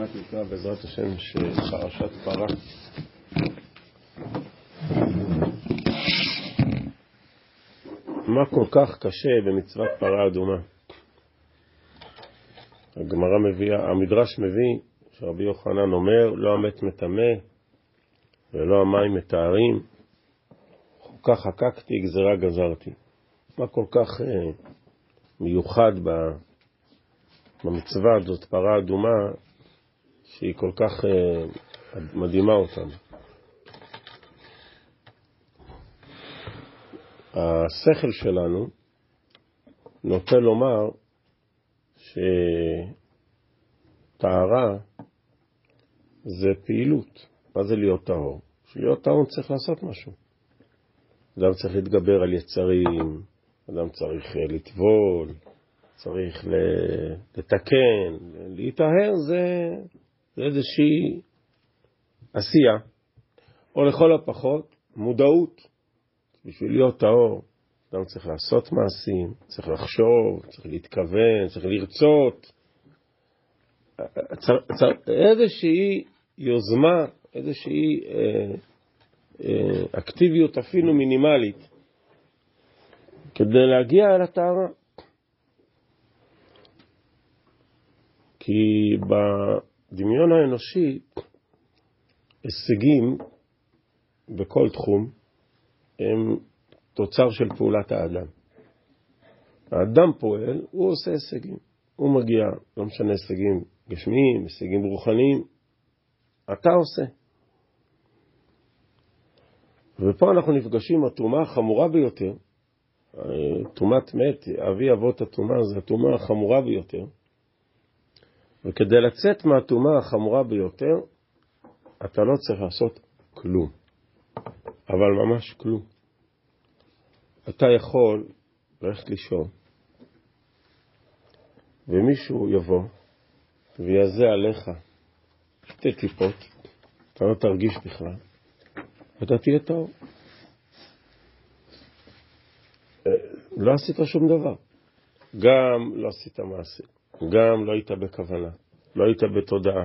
מעט נקרא בעזרת השם פרשת פרה. מה כל כך קשה במצוות פרה אדומה? הגמרא מביאה, המדרש מביא שרבי יוחנן אומר, לא המת מטמא ולא המים מטהרים, חוקה חקקתי, גזרה גזרתי. מה כל כך אה, מיוחד במצווה הזאת, פרה אדומה, שהיא כל כך אה, מדהימה אותנו. השכל שלנו נוטה לומר שטהרה זה פעילות. מה זה להיות טהור? בשביל להיות טהור צריך לעשות משהו. אדם צריך להתגבר על יצרים, אדם צריך אה, לטבול, צריך לתקן, להיטהר זה, זה איזושהי עשייה, או לכל הפחות מודעות. בשביל להיות טהור, אדם צריך לעשות מעשים, צריך לחשוב, צריך להתכוון, צריך לרצות. איזושהי יוזמה, איזושהי אה, אה, אקטיביות אפילו מינימלית כדי להגיע אל הטהרה. כי בדמיון האנושי הישגים בכל תחום הם תוצר של פעולת האדם. האדם פועל, הוא עושה הישגים. הוא מגיע, לא משנה הישגים גשמיים, הישגים רוחניים, אתה עושה. ופה אנחנו נפגשים עם הטומאה החמורה ביותר, טומאת מת, אבי אבות הטומאה, זה הטומאה החמורה ביותר. וכדי לצאת מהטומאה החמורה ביותר, אתה לא צריך לעשות כלום. אבל ממש כלום. אתה יכול ללכת לישון, ומישהו יבוא ויזה עליך שתי טיפות, אתה לא תרגיש בכלל, ואתה תהיה טוב. אה, לא עשית שום דבר. גם לא עשית מעשה, גם לא היית בכוונה, לא היית בתודעה.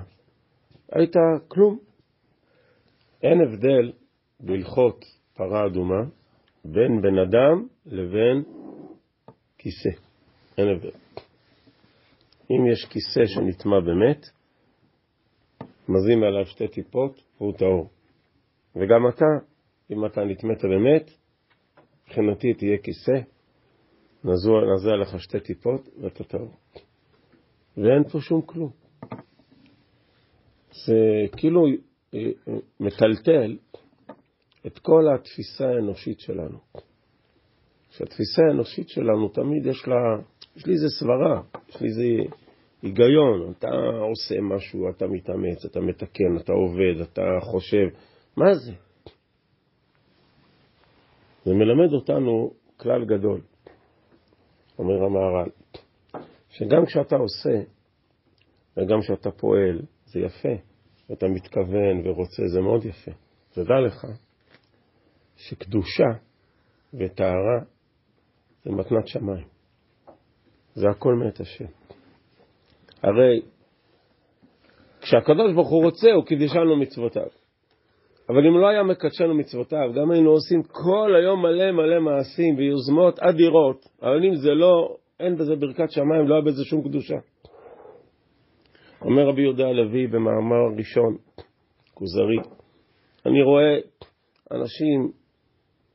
היית כלום. אין הבדל בהלכות פרה אדומה בין בן אדם לבין כיסא. אין הבדל. אם יש כיסא שנטמע במת, מזים עליו שתי טיפות והוא טהור. וגם אתה, אם אתה נטמאת במת, מבחינתי תהיה כיסא, נזה עליך שתי טיפות ואתה טהור. ואין פה שום כלום. זה כאילו אה, אה, מטלטל את כל התפיסה האנושית שלנו. שהתפיסה האנושית שלנו תמיד יש לה, יש לי איזה סברה, יש לי איזה היגיון, אתה עושה משהו, אתה מתאמץ, אתה מתקן, אתה עובד, אתה חושב, מה זה? זה מלמד אותנו כלל גדול, אומר המהר"ל, שגם כשאתה עושה וגם כשאתה פועל, זה יפה, ואתה מתכוון ורוצה, זה מאוד יפה. תדע לך שקדושה וטהרה זה מתנת שמיים. זה הכל מאת השם. הרי כשהקדוש ברוך הוא רוצה, הוא קידשנו מצוותיו. אבל אם לא היה מקדשנו מצוותיו, גם היינו עושים כל היום מלא מלא מעשים ויוזמות אדירות, אבל אם זה לא, אין בזה ברכת שמיים, לא היה בזה שום קדושה. אומר רבי יהודה הלוי במאמר ראשון, כוזרי, אני רואה אנשים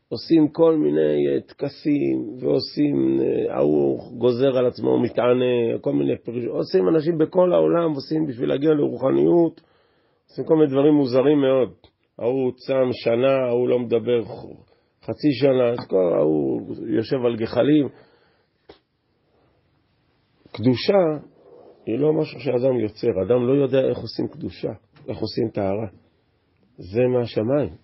עושים כל מיני אה, טקסים, ועושים, אה, ההוא גוזר על עצמו מתענה, כל מיני פרישות, עושים אנשים בכל העולם, עושים בשביל להגיע לרוחניות, עושים כל מיני דברים מוזרים מאוד. ההוא צם שנה, ההוא לא מדבר חצי שנה, אז כל ההוא יושב על גחלים. קדושה היא לא משהו שאדם יוצר, אדם לא יודע איך עושים קדושה, איך עושים טהרה. זה מהשמיים.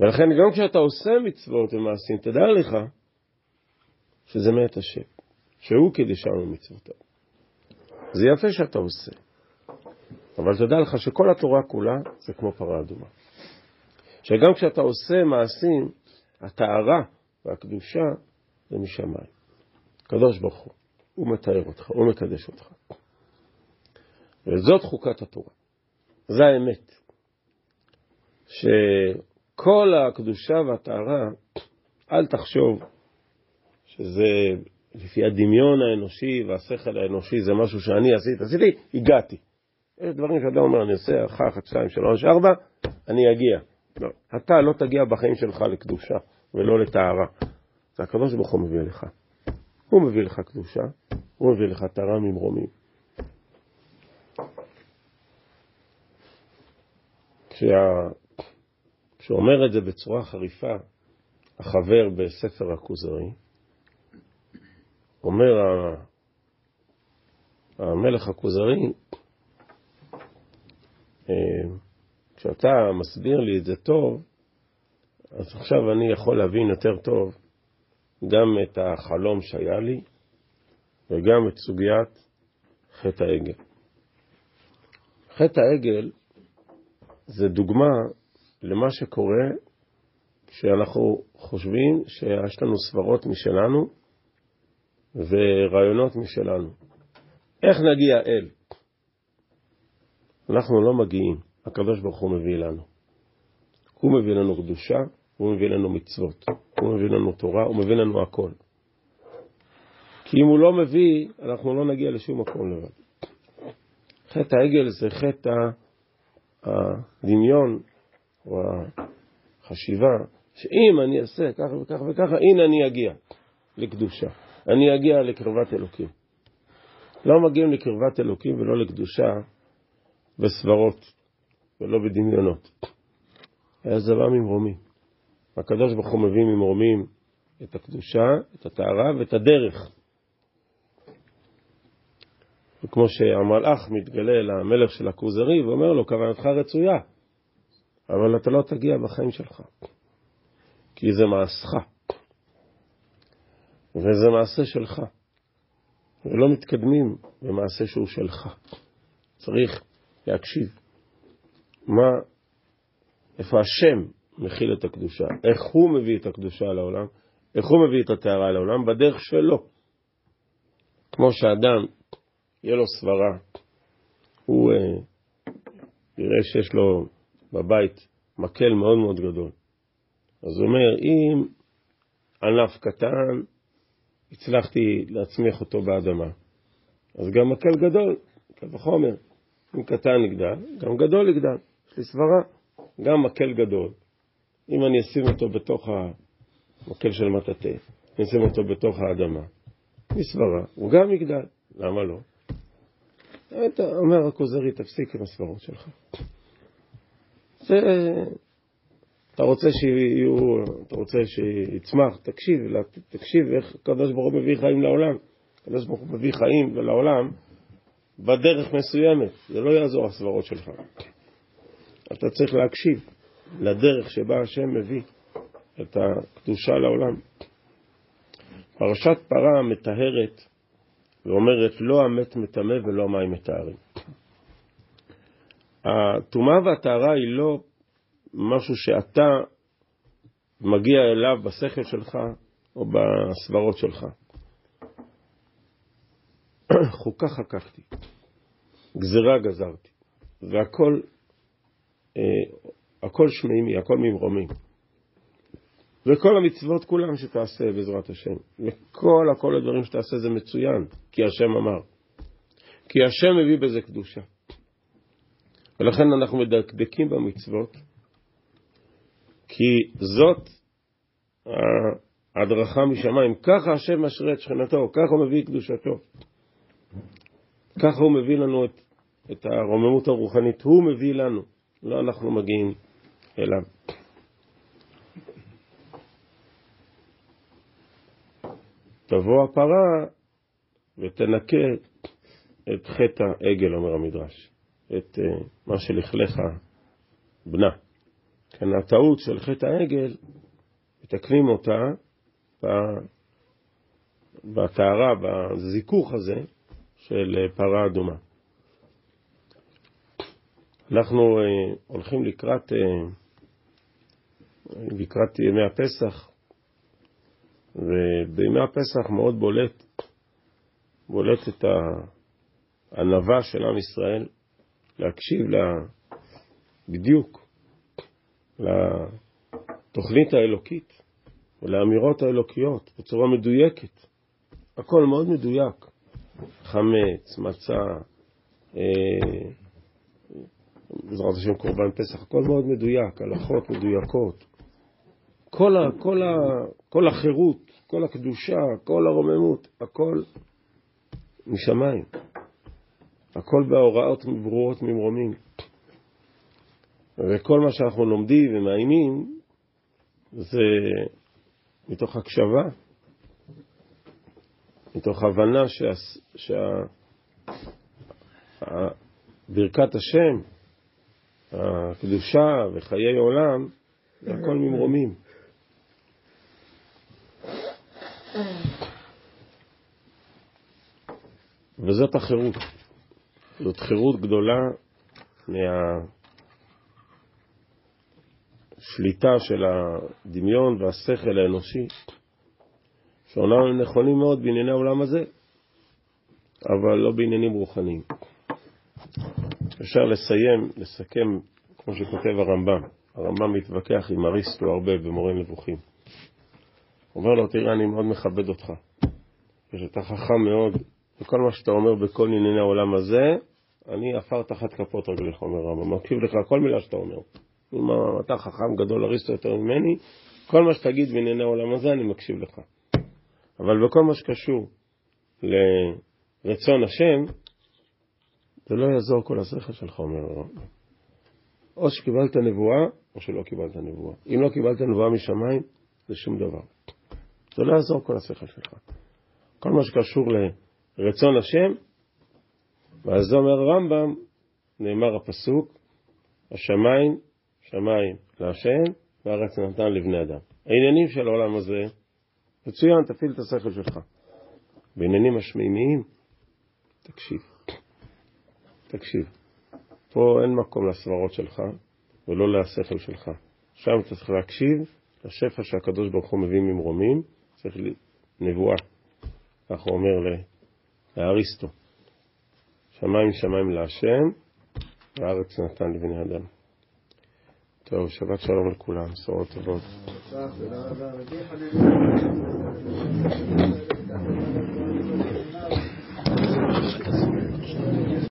ולכן גם כשאתה עושה מצוות ומעשים, תדע לך שזה מאת השם, שהוא קידשנו מצוותיו. זה יפה שאתה עושה, אבל תדע לך שכל התורה כולה זה כמו פרה אדומה. שגם כשאתה עושה מעשים, הטהרה והקדושה זה משמיים. קדוש ברוך הוא, הוא מתאר אותך, הוא מקדש אותך. וזאת חוקת התורה. זה האמת. שכל הקדושה והטהרה, אל תחשוב שזה לפי הדמיון האנושי והשכל האנושי, זה משהו שאני עשיתי, עשיתי, הגעתי. יש דברים שאתה אומר, אני עושה אחת, אחת, שתיים, שלוש, ארבע, אני אגיע. לא, אתה לא תגיע בחיים שלך לקדושה ולא לטהרה. זה הקדוש ברוך הוא מביא לך. הוא מביא לך קדושה, הוא מביא לך טהרה ממרומים. כשה... כשאומר את זה בצורה חריפה, החבר בספר הכוזרי, אומר המלך הכוזרי, אה, כשאתה מסביר לי את זה טוב, אז עכשיו אני יכול להבין יותר טוב גם את החלום שהיה לי וגם את סוגיית חטא העגל. חטא העגל זה דוגמה למה שקורה כשאנחנו חושבים שיש לנו סברות משלנו ורעיונות משלנו. איך נגיע אל? אנחנו לא מגיעים, הקדוש ברוך הוא מביא לנו. הוא מביא לנו קדושה, הוא מביא לנו מצוות, הוא מביא לנו תורה, הוא מביא לנו הכל. כי אם הוא לא מביא, אנחנו לא נגיע לשום מקום לבד. חטא העגל זה חטא הדמיון או החשיבה, שאם אני אעשה ככה וככה וככה, הנה אני אגיע לקדושה. אני אגיע לקרבת אלוקים. לא מגיעים לקרבת אלוקים ולא לקדושה בסברות ולא בדמיונות. היה זה בא ממרומים. הקדוש ברוך הוא מביא ממרומים את הקדושה, את הטהרה ואת הדרך. וכמו שהמלאך מתגלה למלך של הכוזרי ואומר לו, כוונתך רצויה, אבל אתה לא תגיע בחיים שלך, כי זה מעשך. וזה מעשה שלך. ולא מתקדמים במעשה שהוא שלך. צריך להקשיב. מה, איפה השם מכיל את הקדושה, איך הוא מביא את הקדושה לעולם, איך הוא מביא את הטהרה לעולם, בדרך שלו. כמו שאדם, יהיה לו סברה, הוא אה, יראה שיש לו בבית מקל מאוד מאוד גדול. אז הוא אומר, אם ענף קטן הצלחתי להצמיח אותו באדמה. אז גם מקל גדול, קל וחומר. אם קטן יגדל, גם גדול יגדל. יש לי סברה, גם מקל גדול. אם אני אשים אותו בתוך המקל של מטאטא, אני אשים אותו בתוך האדמה, יש סברה, הוא גם יגדל. למה לא? אתה אומר הכוזרי, תפסיק עם הסברות שלך. זה אתה רוצה שיהיו, אתה רוצה שיצמח, תקשיב, תקשיב איך הקדוש ברוך הוא מביא חיים לעולם. הקדוש ברוך הוא מביא חיים לעולם בדרך מסוימת, זה לא יעזור הסברות שלך. אתה צריך להקשיב לדרך שבה השם מביא את הקדושה לעולם. פרשת פרה מטהרת ואומרת לא המת מטמא ולא המים מטהרים. הטומאה והטהרה היא לא משהו שאתה מגיע אליו בשכל שלך או בסברות שלך. חוקה חככתי, גזרה גזרתי, והכל אה, הכל שמימי, הכל ממרומים. וכל המצוות כולם שתעשה בעזרת השם, וכל הכל הדברים שתעשה זה מצוין, כי השם אמר. כי השם מביא בזה קדושה. ולכן אנחנו מדקדקים במצוות, כי זאת ההדרכה משמיים. ככה השם משרה את שכנתו, ככה הוא מביא את קדושתו. ככה הוא מביא לנו את, את הרוממות הרוחנית. הוא מביא לנו, לא אנחנו מגיעים אליו. תבוא הפרה ותנקה את חטא העגל, אומר המדרש, את uh, מה שלכלך בנה. כן, הטעות של חטא העגל, מתקנים אותה בטהרה, בזיכוך הזה של פרה אדומה. אנחנו אה, הולכים לקראת, אה, לקראת ימי הפסח, ובימי הפסח מאוד בולט, בולט את הענווה של עם ישראל להקשיב לה, בדיוק לתוכנית האלוקית ולאמירות האלוקיות בצורה מדויקת. הכל מאוד מדויק. חמץ, מצה, אה, בעזרת השם קורבן פסח, הכל מאוד מדויק, הלכות מדויקות. כל, ה, כל, ה, כל החירות, כל הקדושה, כל הרוממות, הכל משמיים. הכל בהוראות ברורות ממרומים. וכל מה שאנחנו לומדים ומאיימים זה מתוך הקשבה, מתוך הבנה שברכת השם, הקדושה וחיי עולם, זה הכל ממרומים. וזאת החירות. זאת חירות גדולה מהשליטה של הדמיון והשכל האנושי, שאומנם הם נכונים מאוד בענייני העולם הזה, אבל לא בעניינים רוחניים. אפשר לסיים, לסכם, כמו שכותב הרמב"ם. הרמב"ם מתווכח עם אריסטו הרבה במורה נבוכים. הוא אומר לו, תראה, אני מאוד מכבד אותך, ושאתה חכם מאוד, וכל מה שאתה אומר בכל ענייני העולם הזה, אני עפר תחת כפות רגליך, אומר הרמב"ם, מקשיב לך כל מילה שאתה אומר. אם אתה חכם גדול אריסטו יותר ממני, כל מה שתגיד בענייני העולם הזה, אני מקשיב לך. אבל בכל מה שקשור לרצון השם, זה לא יעזור כל השכל שלך, אומר הרמב"ם. או שקיבלת נבואה, או שלא קיבלת נבואה. אם לא קיבלת נבואה משמיים, זה שום דבר. זה לא יעזור כל השכל שלך. כל מה שקשור לרצון השם, ואז אומר הרמב"ם, נאמר הפסוק, השמיים, שמיים להשם, והארץ נתן לבני אדם. העניינים של העולם הזה, מצוין, תפעיל את השכל שלך. בעניינים השמימיים, תקשיב. תקשיב. פה אין מקום לסברות שלך ולא לשכל שלך. שם אתה צריך להקשיב לשפע שהקדוש ברוך הוא מביא ממרומים, צריך נבואה. כך הוא אומר לאריסטו. שמיים שמיים להשם, והארץ נתן לבני אדם. טוב, שבת שלום לכולם, בשורות טובות.